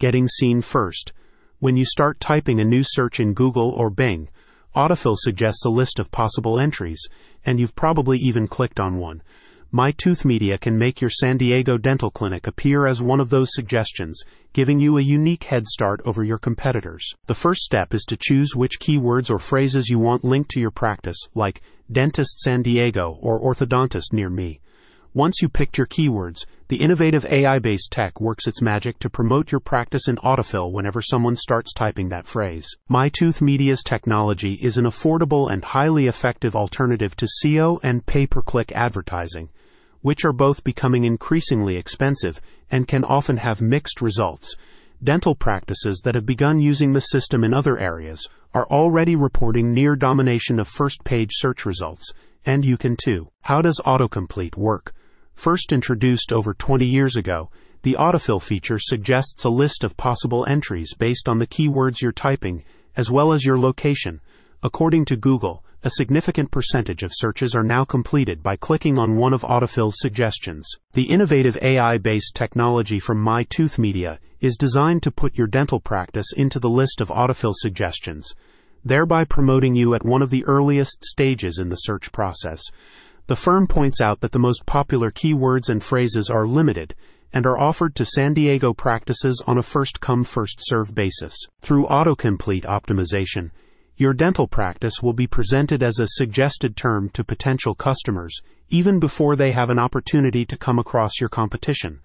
Getting seen first. When you start typing a new search in Google or Bing, Autofill suggests a list of possible entries, and you've probably even clicked on one. My Tooth Media can make your San Diego dental clinic appear as one of those suggestions, giving you a unique head start over your competitors. The first step is to choose which keywords or phrases you want linked to your practice, like Dentist San Diego or Orthodontist near me. Once you picked your keywords, the innovative AI based tech works its magic to promote your practice in autofill whenever someone starts typing that phrase. MyTooth Media's technology is an affordable and highly effective alternative to SEO and pay per click advertising, which are both becoming increasingly expensive and can often have mixed results. Dental practices that have begun using the system in other areas are already reporting near domination of first page search results, and you can too. How does autocomplete work? First introduced over 20 years ago, the autofill feature suggests a list of possible entries based on the keywords you're typing, as well as your location. According to Google, a significant percentage of searches are now completed by clicking on one of Autofill's suggestions. The innovative AI based technology from My Tooth Media is designed to put your dental practice into the list of Autofill suggestions, thereby promoting you at one of the earliest stages in the search process. The firm points out that the most popular keywords and phrases are limited and are offered to San Diego practices on a first come first serve basis. Through autocomplete optimization, your dental practice will be presented as a suggested term to potential customers even before they have an opportunity to come across your competition.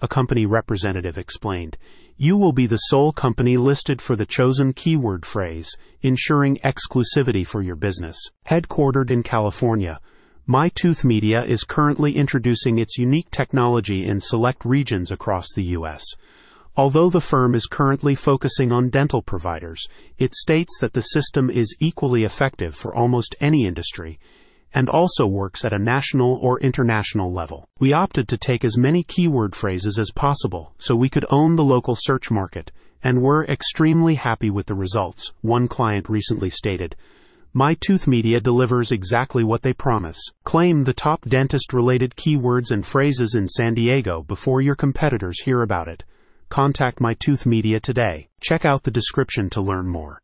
A company representative explained, You will be the sole company listed for the chosen keyword phrase, ensuring exclusivity for your business. Headquartered in California, my Tooth Media is currently introducing its unique technology in select regions across the U.S. Although the firm is currently focusing on dental providers, it states that the system is equally effective for almost any industry and also works at a national or international level. We opted to take as many keyword phrases as possible so we could own the local search market, and we're extremely happy with the results, one client recently stated. My Tooth Media delivers exactly what they promise. Claim the top dentist related keywords and phrases in San Diego before your competitors hear about it. Contact My Tooth Media today. Check out the description to learn more.